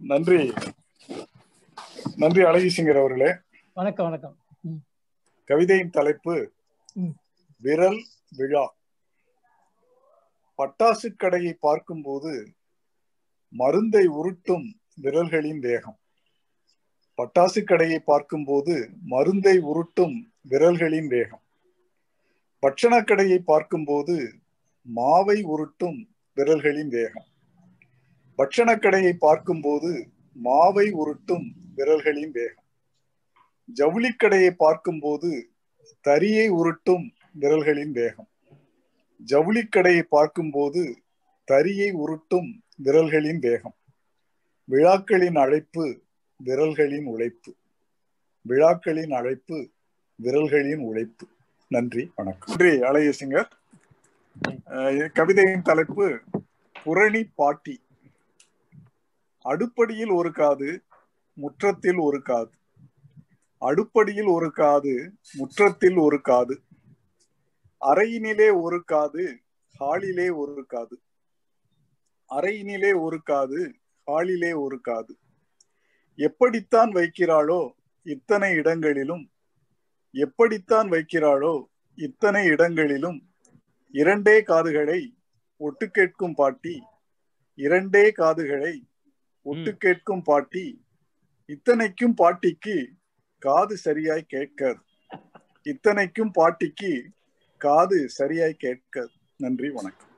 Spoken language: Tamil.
நன்றி. நன்றி அழகிசிங்கர் அவர்களே. வணக்கம் வணக்கம். கவிதையின் தலைப்பு. விரல் விழா. பட்டாசு கடையை பார்க்கும்போது மருந்தை உருட்டும் விரல்களின் வேகம் பட்டாசு கடையை பார்க்கும்போது மருந்தை உருட்டும் விரல்களின் வேகம் பட்சணக் கடையை பார்க்கும்போது மாவை உருட்டும் விரல்களின் வேகம் பட்சணக்கடையை பார்க்கும்போது மாவை உருட்டும் விரல்களின் வேகம். ஜவுளிக்கடையை பார்க்கும்போது தரியை உருட்டும் விரல்களின் வேகம். ஜவுளிக்கடையை பார்க்கும்போது தரியை உருட்டும் விரல்களின் வேகம். விழாக்களின் அழைப்பு விரல்களின் உழைப்பு. விழாக்களின் அழைப்பு விரல்களின் உழைப்பு. நன்றி வணக்கம். நன்றி அழகிய சிங்கர். கவிதையின் தலைப்பு புரணி பாட்டி. அடுப்படியில் ஒரு காது முற்றத்தில் ஒரு காது. அடுப்படியில் ஒரு காது முற்றத்தில் ஒரு காது. அறையினிலே ஒரு காது ஹாலிலே ஒரு காது. அறையினிலே ஒரு காது ஹாலிலே ஒரு காது. எப்படித்தான் வைக்கிறாளோ இத்தனை இடங்களிலும் எப்படித்தான் வைக்கிறாளோ இத்தனை இடங்களிலும் இரண்டே காதுகளை ஒட்டு கேட்கும் பாட்டி இரண்டே காதுகளை ஒட்டு கேட்கும் பாட்டி. இத்தனைக்கும் பாட்டிக்கு காது சரியாய் கேட்காது இத்தனைக்கும் பாட்டிக்கு காது சரியாய் கேட்காது நன்றி வணக்கம்.